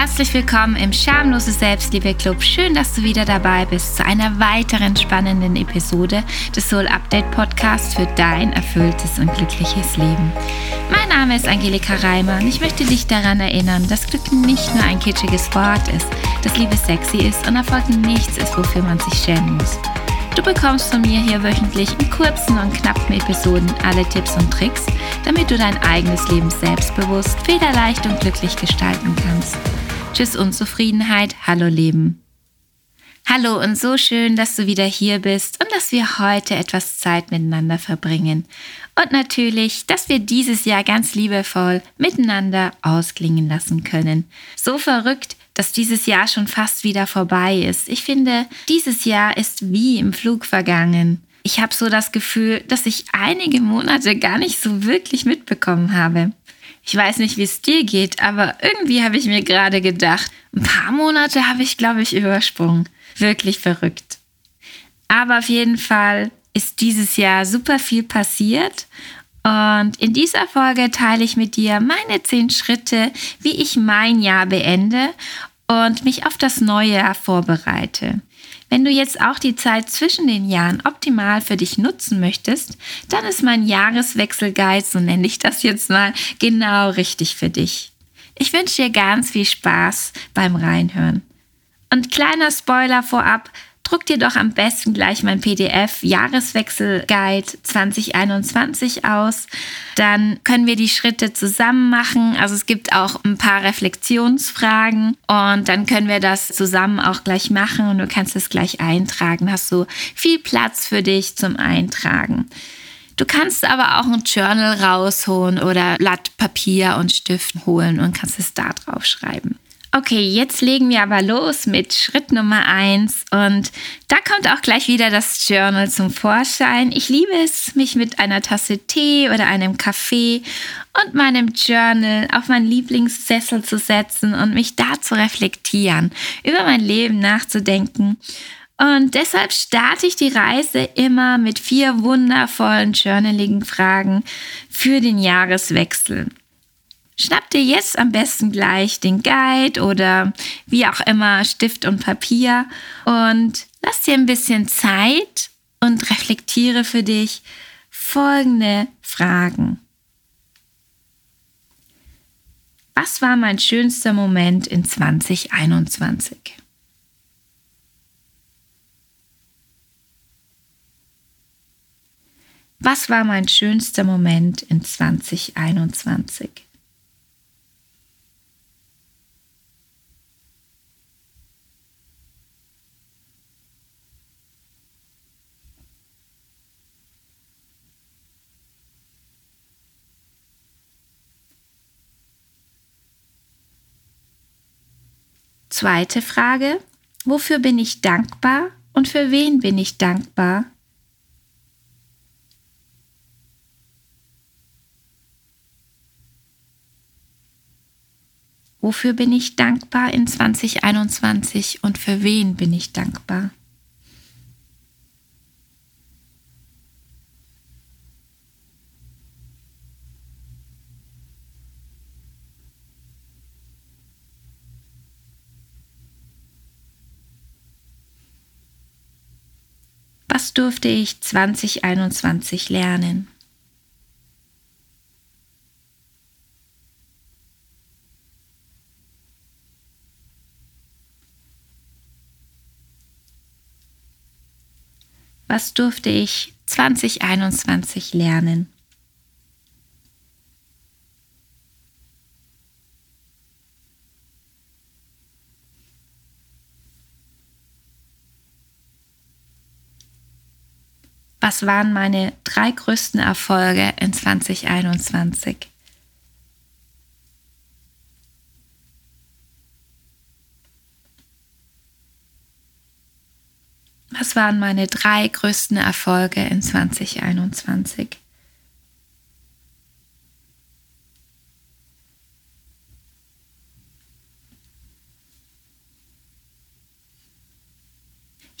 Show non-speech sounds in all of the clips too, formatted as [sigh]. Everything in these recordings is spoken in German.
Herzlich willkommen im Schamlose Selbstliebe Club. Schön, dass du wieder dabei bist zu einer weiteren spannenden Episode des Soul Update Podcasts für dein erfülltes und glückliches Leben. Mein Name ist Angelika Reimer und ich möchte dich daran erinnern, dass Glück nicht nur ein kitschiges Wort ist, dass Liebe sexy ist und Erfolg nichts ist, wofür man sich schämen muss. Du bekommst von mir hier wöchentlich in kurzen und knappen Episoden alle Tipps und Tricks, damit du dein eigenes Leben selbstbewusst, federleicht und glücklich gestalten kannst. Tschüss Unzufriedenheit, hallo Leben. Hallo und so schön, dass du wieder hier bist und dass wir heute etwas Zeit miteinander verbringen. Und natürlich, dass wir dieses Jahr ganz liebevoll miteinander ausklingen lassen können. So verrückt, dass dieses Jahr schon fast wieder vorbei ist. Ich finde, dieses Jahr ist wie im Flug vergangen. Ich habe so das Gefühl, dass ich einige Monate gar nicht so wirklich mitbekommen habe. Ich weiß nicht, wie es dir geht, aber irgendwie habe ich mir gerade gedacht, ein paar Monate habe ich, glaube ich, übersprungen. Wirklich verrückt. Aber auf jeden Fall ist dieses Jahr super viel passiert und in dieser Folge teile ich mit dir meine zehn Schritte, wie ich mein Jahr beende und mich auf das neue Jahr vorbereite. Wenn du jetzt auch die Zeit zwischen den Jahren optimal für dich nutzen möchtest, dann ist mein Jahreswechselguide, so nenne ich das jetzt mal, genau richtig für dich. Ich wünsche dir ganz viel Spaß beim Reinhören. Und kleiner Spoiler vorab, druck dir doch am besten gleich mein PDF Jahreswechselguide 2021 aus. Dann können wir die Schritte zusammen machen. Also es gibt auch ein paar Reflexionsfragen und dann können wir das zusammen auch gleich machen und du kannst es gleich eintragen. Hast so viel Platz für dich zum Eintragen. Du kannst aber auch ein Journal rausholen oder Blatt Papier und Stift holen und kannst es da drauf schreiben. Okay, jetzt legen wir aber los mit Schritt Nummer eins und da kommt auch gleich wieder das Journal zum Vorschein. Ich liebe es, mich mit einer Tasse Tee oder einem Kaffee und meinem Journal auf meinen Lieblingssessel zu setzen und mich da zu reflektieren, über mein Leben nachzudenken. Und deshalb starte ich die Reise immer mit vier wundervollen Journaling-Fragen für den Jahreswechsel. Schnapp dir jetzt am besten gleich den Guide oder wie auch immer Stift und Papier und lass dir ein bisschen Zeit und reflektiere für dich folgende Fragen. Was war mein schönster Moment in 2021? Was war mein schönster Moment in 2021? Zweite Frage, wofür bin ich dankbar und für wen bin ich dankbar? Wofür bin ich dankbar in 2021 und für wen bin ich dankbar? Durfte ich 2021 lernen? Was durfte ich 2021 lernen? Waren meine drei größten Erfolge in 2021? Was waren meine drei größten Erfolge in 2021?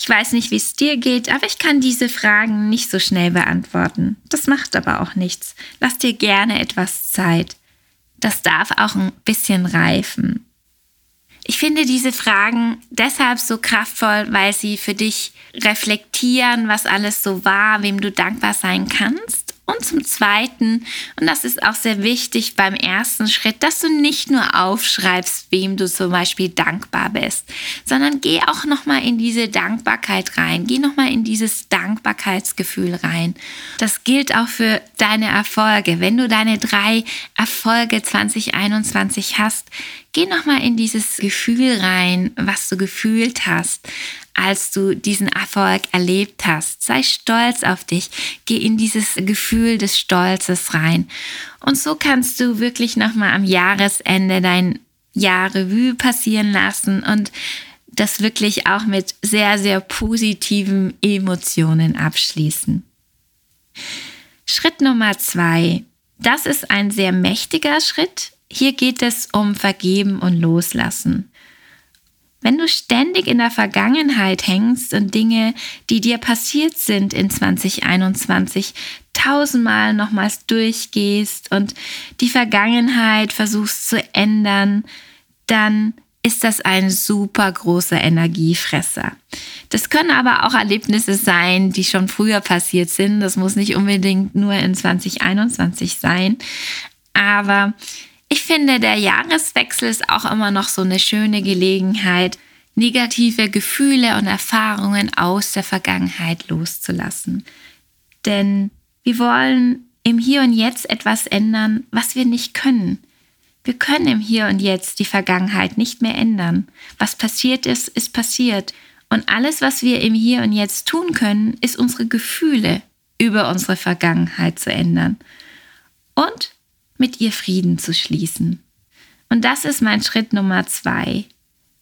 Ich weiß nicht, wie es dir geht, aber ich kann diese Fragen nicht so schnell beantworten. Das macht aber auch nichts. Lass dir gerne etwas Zeit. Das darf auch ein bisschen reifen. Ich finde diese Fragen deshalb so kraftvoll, weil sie für dich reflektieren, was alles so war, wem du dankbar sein kannst und zum Zweiten, und das ist auch sehr wichtig beim ersten Schritt, dass du nicht nur aufschreibst, wem du zum Beispiel dankbar bist, sondern geh auch nochmal in diese Dankbarkeit rein. Geh nochmal in dieses Dankbarkeitsgefühl rein. Das gilt auch für deine Erfolge. Wenn du deine drei Erfolge 2021 hast, geh nochmal in dieses Gefühl rein, was du gefühlt hast als du diesen Erfolg erlebt hast. Sei stolz auf dich. Geh in dieses Gefühl des Stolzes rein. Und so kannst du wirklich nochmal am Jahresende dein Jahr Revue passieren lassen und das wirklich auch mit sehr, sehr positiven Emotionen abschließen. Schritt Nummer zwei. Das ist ein sehr mächtiger Schritt. Hier geht es um Vergeben und Loslassen. Wenn du ständig in der Vergangenheit hängst und Dinge, die dir passiert sind in 2021, tausendmal nochmals durchgehst und die Vergangenheit versuchst zu ändern, dann ist das ein super großer Energiefresser. Das können aber auch Erlebnisse sein, die schon früher passiert sind. Das muss nicht unbedingt nur in 2021 sein. Aber ich finde, der Jahreswechsel ist auch immer noch so eine schöne Gelegenheit, negative Gefühle und Erfahrungen aus der Vergangenheit loszulassen. Denn wir wollen im Hier und Jetzt etwas ändern, was wir nicht können. Wir können im Hier und Jetzt die Vergangenheit nicht mehr ändern. Was passiert ist, ist passiert. Und alles, was wir im Hier und Jetzt tun können, ist unsere Gefühle über unsere Vergangenheit zu ändern. Und mit ihr Frieden zu schließen. Und das ist mein Schritt Nummer zwei.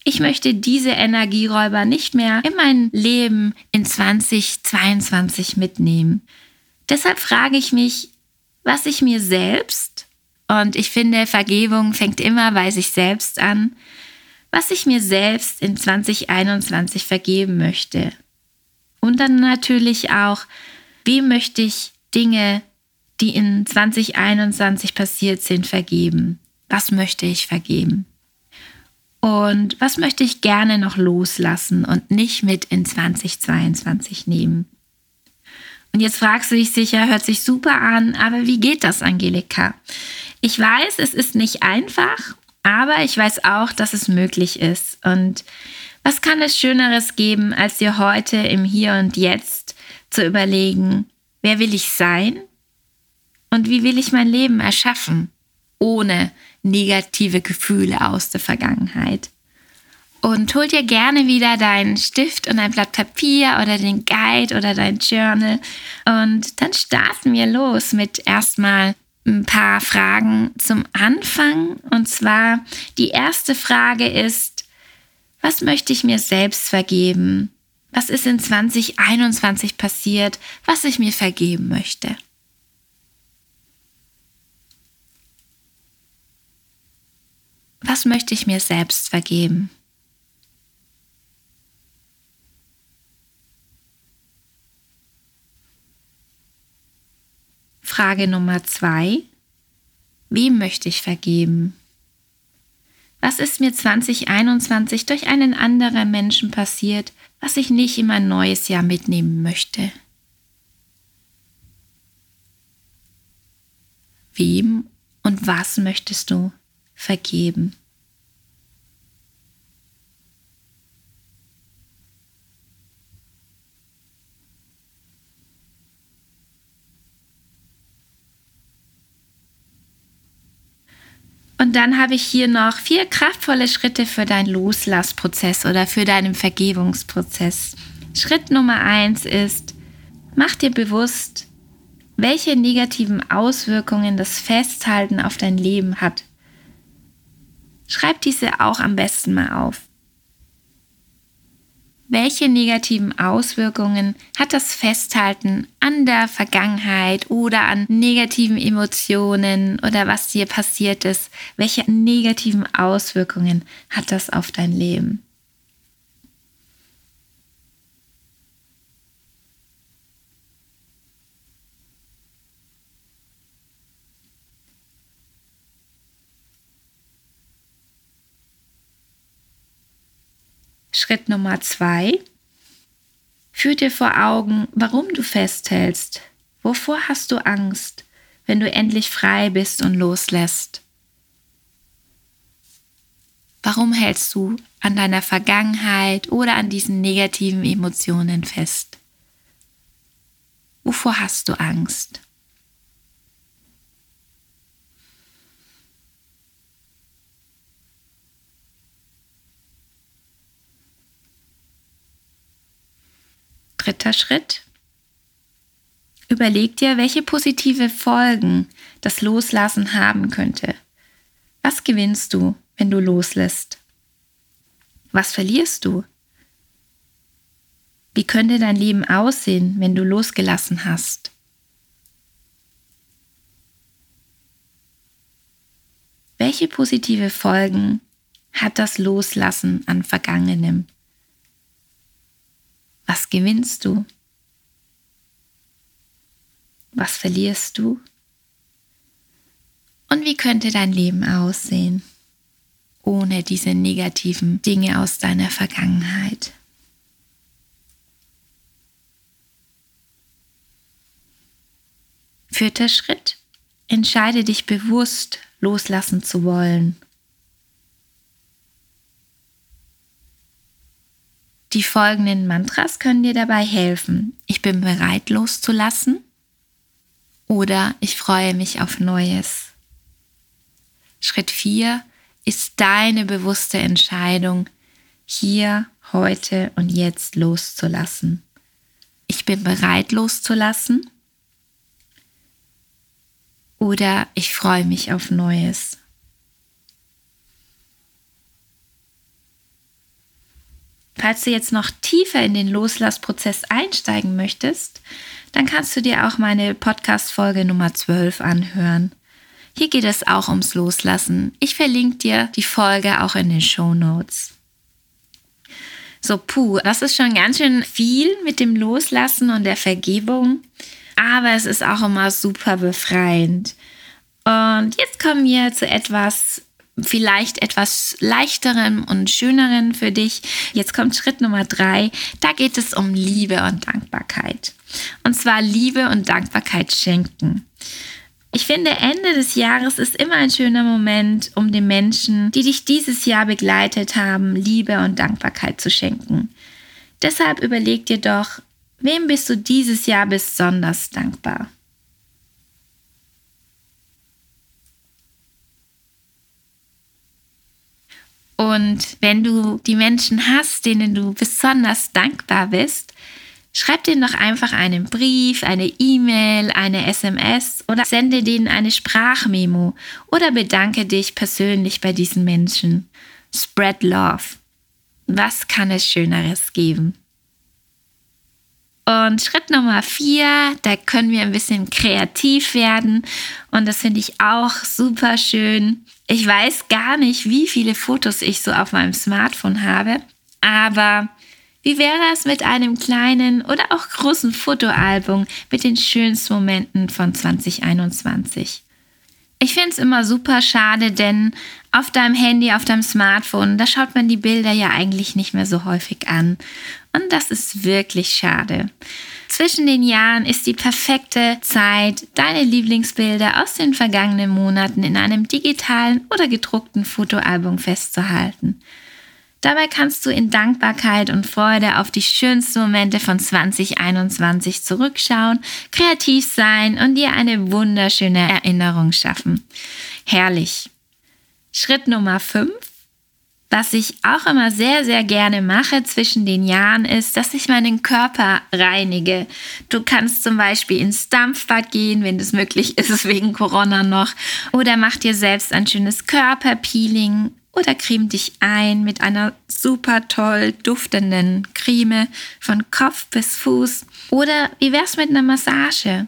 Ich möchte diese Energieräuber nicht mehr in mein Leben in 2022 mitnehmen. Deshalb frage ich mich, was ich mir selbst, und ich finde, Vergebung fängt immer bei sich selbst an, was ich mir selbst in 2021 vergeben möchte. Und dann natürlich auch, wie möchte ich Dinge die in 2021 passiert sind, vergeben? Was möchte ich vergeben? Und was möchte ich gerne noch loslassen und nicht mit in 2022 nehmen? Und jetzt fragst du dich sicher, hört sich super an, aber wie geht das, Angelika? Ich weiß, es ist nicht einfach, aber ich weiß auch, dass es möglich ist. Und was kann es Schöneres geben, als dir heute im Hier und Jetzt zu überlegen, wer will ich sein und wie will ich mein Leben erschaffen, ohne negative Gefühle aus der Vergangenheit? Und hol dir gerne wieder deinen Stift und ein Blatt Papier oder den Guide oder dein Journal. Und dann starten wir los mit erstmal ein paar Fragen zum Anfang. Und zwar die erste Frage ist, was möchte ich mir selbst vergeben? Was ist in 2021 passiert, was ich mir vergeben möchte? Was möchte ich mir selbst vergeben? Frage Nummer zwei. Wem möchte ich vergeben? Was ist mir 2021 durch einen anderen Menschen passiert, was ich nicht in mein neues Jahr mitnehmen möchte? Wem und was möchtest du vergeben. Und dann habe ich hier noch vier kraftvolle Schritte für deinen Loslassprozess oder für deinen Vergebungsprozess. Schritt Nummer eins ist, mach dir bewusst, welche negativen Auswirkungen das Festhalten auf dein Leben hat. Schreib diese auch am besten mal auf. Welche negativen Auswirkungen hat das Festhalten an der Vergangenheit oder an negativen Emotionen oder was dir passiert ist? Welche negativen Auswirkungen hat das auf dein Leben? Schritt Nummer zwei. Führ dir vor Augen, warum du festhältst. Wovor hast du Angst, wenn du endlich frei bist und loslässt? Warum hältst du an deiner Vergangenheit oder an diesen negativen Emotionen fest? Wovor hast du Angst? Dritter Schritt. Überleg dir, welche positive Folgen das Loslassen haben könnte. Was gewinnst du, wenn du loslässt? Was verlierst du? Wie könnte dein Leben aussehen, wenn du losgelassen hast? Welche positive Folgen hat das Loslassen an Vergangenem? Was gewinnst du? Was verlierst du? Und wie könnte dein Leben aussehen ohne diese negativen Dinge aus deiner Vergangenheit? Vierter Schritt. Entscheide dich bewusst, loslassen zu wollen Die folgenden Mantras können dir dabei helfen. Ich bin bereit loszulassen oder ich freue mich auf Neues. Schritt 4 ist deine bewusste Entscheidung, hier, heute und jetzt loszulassen. Ich bin bereit loszulassen oder ich freue mich auf Neues. Falls du jetzt noch tiefer in den Loslassprozess einsteigen möchtest, dann kannst du dir auch meine Podcast-Folge Nummer 12 anhören. Hier geht es auch ums Loslassen. Ich verlinke dir die Folge auch in den Show Notes. So, puh, das ist schon ganz schön viel mit dem Loslassen und der Vergebung, aber es ist auch immer super befreiend. Und jetzt kommen wir zu etwas, vielleicht etwas leichteren und schöneren für dich. Jetzt kommt Schritt Nummer drei. Da geht es um Liebe und Dankbarkeit. Und zwar Liebe und Dankbarkeit schenken. Ich finde, Ende des Jahres ist immer ein schöner Moment, um den Menschen, die dich dieses Jahr begleitet haben, Liebe und Dankbarkeit zu schenken. Deshalb überleg dir doch, wem bist du dieses Jahr besonders dankbar? Und wenn du die Menschen hast, denen du besonders dankbar bist, schreib denen doch einfach einen Brief, eine E-Mail, eine SMS oder sende denen eine Sprachmemo oder bedanke dich persönlich bei diesen Menschen. Spread Love. Was kann es Schöneres geben? Und Schritt Nummer vier, da können wir ein bisschen kreativ werden. Und das finde ich auch super schön. Ich weiß gar nicht, wie viele Fotos ich so auf meinem Smartphone habe. Aber wie wäre es mit einem kleinen oder auch großen Fotoalbum mit den schönsten Momenten von 2021? Ich finde es immer super schade, denn auf deinem Handy, auf deinem Smartphone, da schaut man die Bilder ja eigentlich nicht mehr so häufig an. Und das ist wirklich schade. Zwischen den Jahren ist die perfekte Zeit, deine Lieblingsbilder aus den vergangenen Monaten in einem digitalen oder gedruckten Fotoalbum festzuhalten. Dabei kannst du in Dankbarkeit und Freude auf die schönsten Momente von 2021 zurückschauen, kreativ sein und dir eine wunderschöne Erinnerung schaffen. Herrlich. Schritt Nummer 5. Was ich auch immer sehr, sehr gerne mache zwischen den Jahren ist, dass ich meinen Körper reinige. Du kannst zum Beispiel ins Dampfbad gehen, wenn es möglich [laughs] ist, wegen Corona noch. Oder mach dir selbst ein schönes Körperpeeling oder creme dich ein mit einer super toll duftenden Creme von Kopf bis Fuß. Oder wie wär's mit einer Massage?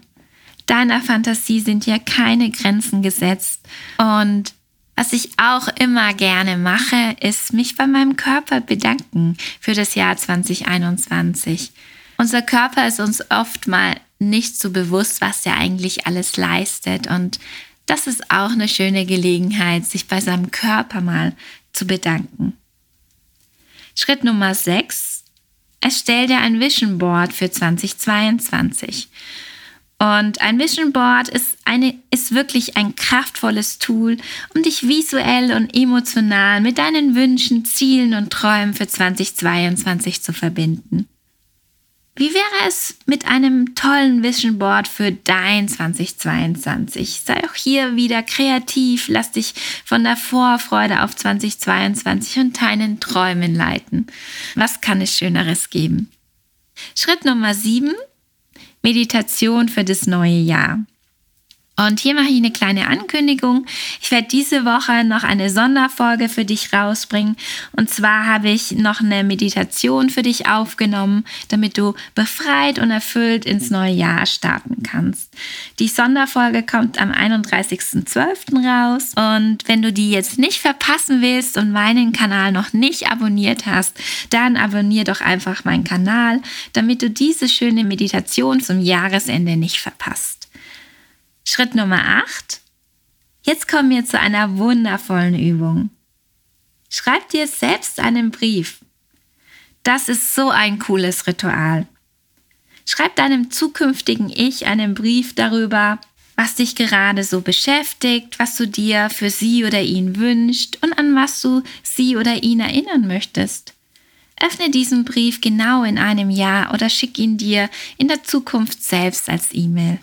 Deiner Fantasie sind ja keine Grenzen gesetzt. Und was ich auch immer gerne mache, ist mich bei meinem Körper bedanken für das Jahr 2021. Unser Körper ist uns oft mal nicht so bewusst, was er eigentlich alles leistet. Und das ist auch eine schöne Gelegenheit, sich bei seinem Körper mal zu bedanken. Schritt Nummer 6. Erstell dir ein Vision Board für 2022. Und ein Vision Board ist, eine, ist wirklich ein kraftvolles Tool, um dich visuell und emotional mit deinen Wünschen, Zielen und Träumen für 2022 zu verbinden. Wie wäre es mit einem tollen Vision Board für dein 2022? Sei auch hier wieder kreativ, lass dich von der Vorfreude auf 2022 und deinen Träumen leiten. Was kann es Schöneres geben? Schritt Nummer 7. Meditation für das neue Jahr. Und hier mache ich eine kleine Ankündigung. Ich werde diese Woche noch eine Sonderfolge für dich rausbringen. Und zwar habe ich noch eine Meditation für dich aufgenommen, damit du befreit und erfüllt ins neue Jahr starten kannst. Die Sonderfolge kommt am 31.12. raus. Und wenn du die jetzt nicht verpassen willst und meinen Kanal noch nicht abonniert hast, dann abonniere doch einfach meinen Kanal, damit du diese schöne Meditation zum Jahresende nicht verpasst. Schritt Nummer 8. Jetzt kommen wir zu einer wundervollen Übung. Schreib dir selbst einen Brief. Das ist so ein cooles Ritual. Schreib deinem zukünftigen Ich einen Brief darüber, was dich gerade so beschäftigt, was du dir für sie oder ihn wünscht und an was du sie oder ihn erinnern möchtest. Öffne diesen Brief genau in einem Jahr oder schick ihn dir in der Zukunft selbst als E-Mail.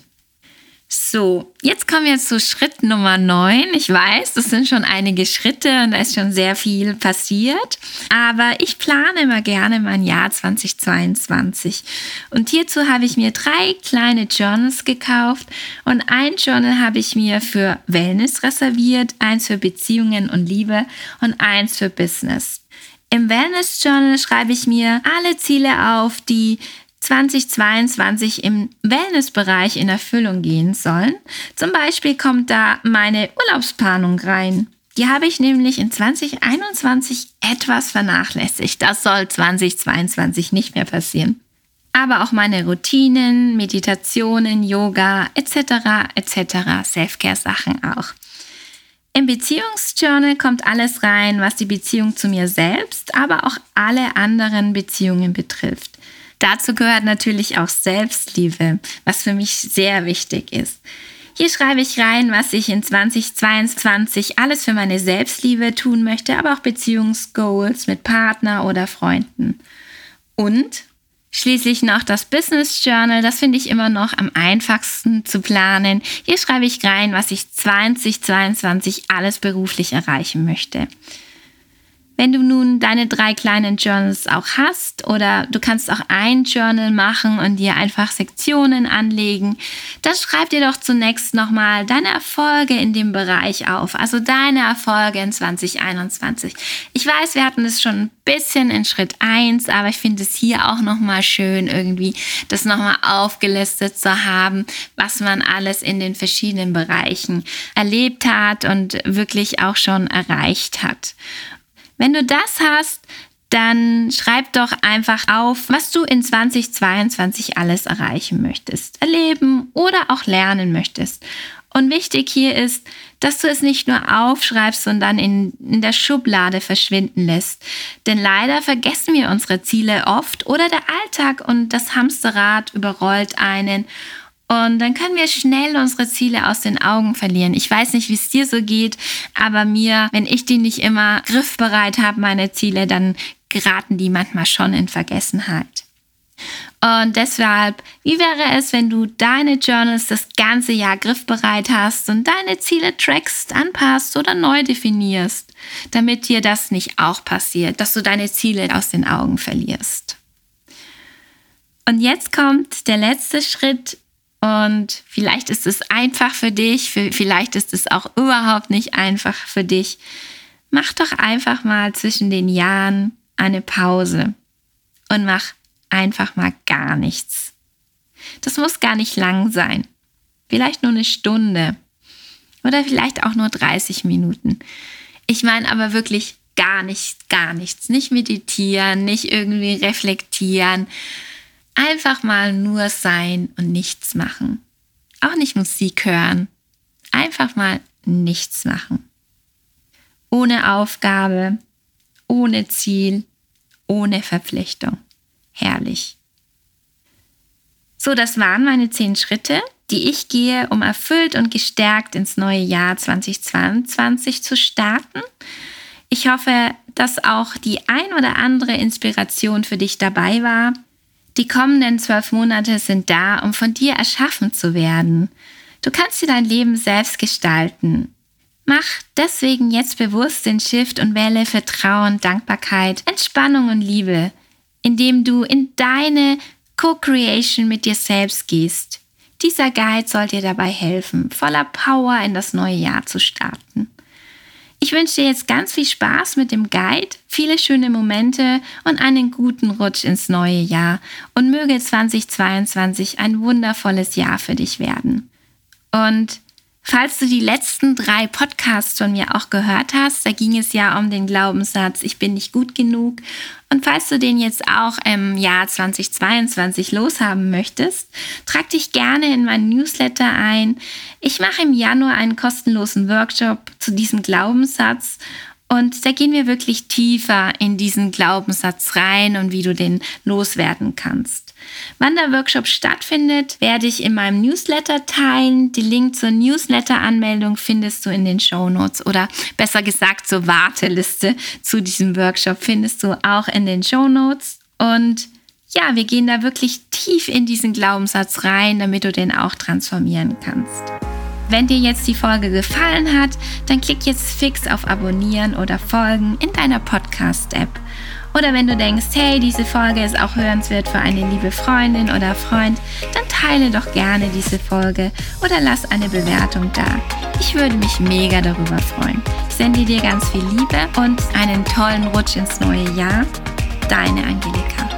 So, jetzt kommen wir zu Schritt Nummer 9. Ich weiß, das sind schon einige Schritte und da ist schon sehr viel passiert. Aber ich plane immer gerne mein Jahr 2022. Und hierzu habe ich mir drei kleine Journals gekauft. Und ein Journal habe ich mir für Wellness reserviert, eins für Beziehungen und Liebe und eins für Business. Im Wellness Journal schreibe ich mir alle Ziele auf, die 2022 im Wellnessbereich in Erfüllung gehen sollen. Zum Beispiel kommt da meine Urlaubsplanung rein. Die habe ich nämlich in 2021 etwas vernachlässigt. Das soll 2022 nicht mehr passieren. Aber auch meine Routinen, Meditationen, Yoga etc. etc. Selfcare-Sachen auch. Im Beziehungsjournal kommt alles rein, was die Beziehung zu mir selbst, aber auch alle anderen Beziehungen betrifft. Dazu gehört natürlich auch Selbstliebe, was für mich sehr wichtig ist. Hier schreibe ich rein, was ich in 2022 alles für meine Selbstliebe tun möchte, aber auch Beziehungsgoals mit Partner oder Freunden. Und schließlich noch das Business Journal, das finde ich immer noch am einfachsten zu planen. Hier schreibe ich rein, was ich 2022 alles beruflich erreichen möchte. Wenn du nun deine drei kleinen Journals auch hast oder du kannst auch ein Journal machen und dir einfach Sektionen anlegen, dann schreib dir doch zunächst nochmal deine Erfolge in dem Bereich auf, also deine Erfolge in 2021. Ich weiß, wir hatten es schon ein bisschen in Schritt 1, aber ich finde es hier auch nochmal schön, irgendwie das nochmal aufgelistet zu haben, was man alles in den verschiedenen Bereichen erlebt hat und wirklich auch schon erreicht hat. Wenn du das hast, dann schreib doch einfach auf, was du in 2022 alles erreichen möchtest, erleben oder auch lernen möchtest. Und wichtig hier ist, dass du es nicht nur aufschreibst, sondern in, in der Schublade verschwinden lässt. Denn leider vergessen wir unsere Ziele oft oder der Alltag und das Hamsterrad überrollt einen und dann können wir schnell unsere Ziele aus den Augen verlieren. Ich weiß nicht, wie es dir so geht, aber mir, wenn ich die nicht immer griffbereit habe, meine Ziele, dann geraten die manchmal schon in Vergessenheit. Und deshalb, wie wäre es, wenn du deine Journals das ganze Jahr griffbereit hast und deine Ziele trackst, anpasst oder neu definierst, damit dir das nicht auch passiert, dass du deine Ziele aus den Augen verlierst. Und jetzt kommt der letzte Schritt und vielleicht ist es einfach für dich, vielleicht ist es auch überhaupt nicht einfach für dich. Mach doch einfach mal zwischen den Jahren eine Pause und mach einfach mal gar nichts. Das muss gar nicht lang sein. Vielleicht nur eine Stunde oder vielleicht auch nur 30 Minuten. Ich meine aber wirklich gar nichts, gar nichts. Nicht meditieren, nicht irgendwie reflektieren, Einfach mal nur sein und nichts machen. Auch nicht Musik hören. Einfach mal nichts machen. Ohne Aufgabe, ohne Ziel, ohne Verpflichtung. Herrlich. So, das waren meine zehn Schritte, die ich gehe, um erfüllt und gestärkt ins neue Jahr 2022 zu starten. Ich hoffe, dass auch die ein oder andere Inspiration für dich dabei war. Die kommenden zwölf Monate sind da, um von dir erschaffen zu werden. Du kannst dir dein Leben selbst gestalten. Mach deswegen jetzt bewusst den Shift und wähle Vertrauen, Dankbarkeit, Entspannung und Liebe, indem du in deine Co-Creation mit dir selbst gehst. Dieser Guide soll dir dabei helfen, voller Power in das neue Jahr zu starten. Ich wünsche dir jetzt ganz viel Spaß mit dem Guide, viele schöne Momente und einen guten Rutsch ins neue Jahr und möge 2022 ein wundervolles Jahr für dich werden. Und Falls du die letzten drei Podcasts von mir auch gehört hast, da ging es ja um den Glaubenssatz, ich bin nicht gut genug. Und falls du den jetzt auch im Jahr 2022 loshaben möchtest, trag dich gerne in meinen Newsletter ein. Ich mache im Januar einen kostenlosen Workshop zu diesem Glaubenssatz und da gehen wir wirklich tiefer in diesen Glaubenssatz rein und wie du den loswerden kannst. Wann der Workshop stattfindet, werde ich in meinem Newsletter teilen. Die Link zur Newsletter-Anmeldung findest du in den Show Notes oder besser gesagt zur Warteliste zu diesem Workshop findest du auch in den Show Notes. Und ja, wir gehen da wirklich tief in diesen Glaubenssatz rein, damit du den auch transformieren kannst. Wenn dir jetzt die Folge gefallen hat, dann klick jetzt fix auf Abonnieren oder Folgen in deiner Podcast-App. Oder wenn du denkst, hey, diese Folge ist auch hörenswert für eine liebe Freundin oder Freund, dann teile doch gerne diese Folge oder lass eine Bewertung da. Ich würde mich mega darüber freuen. Ich sende dir ganz viel Liebe und einen tollen Rutsch ins neue Jahr. Deine Angelika.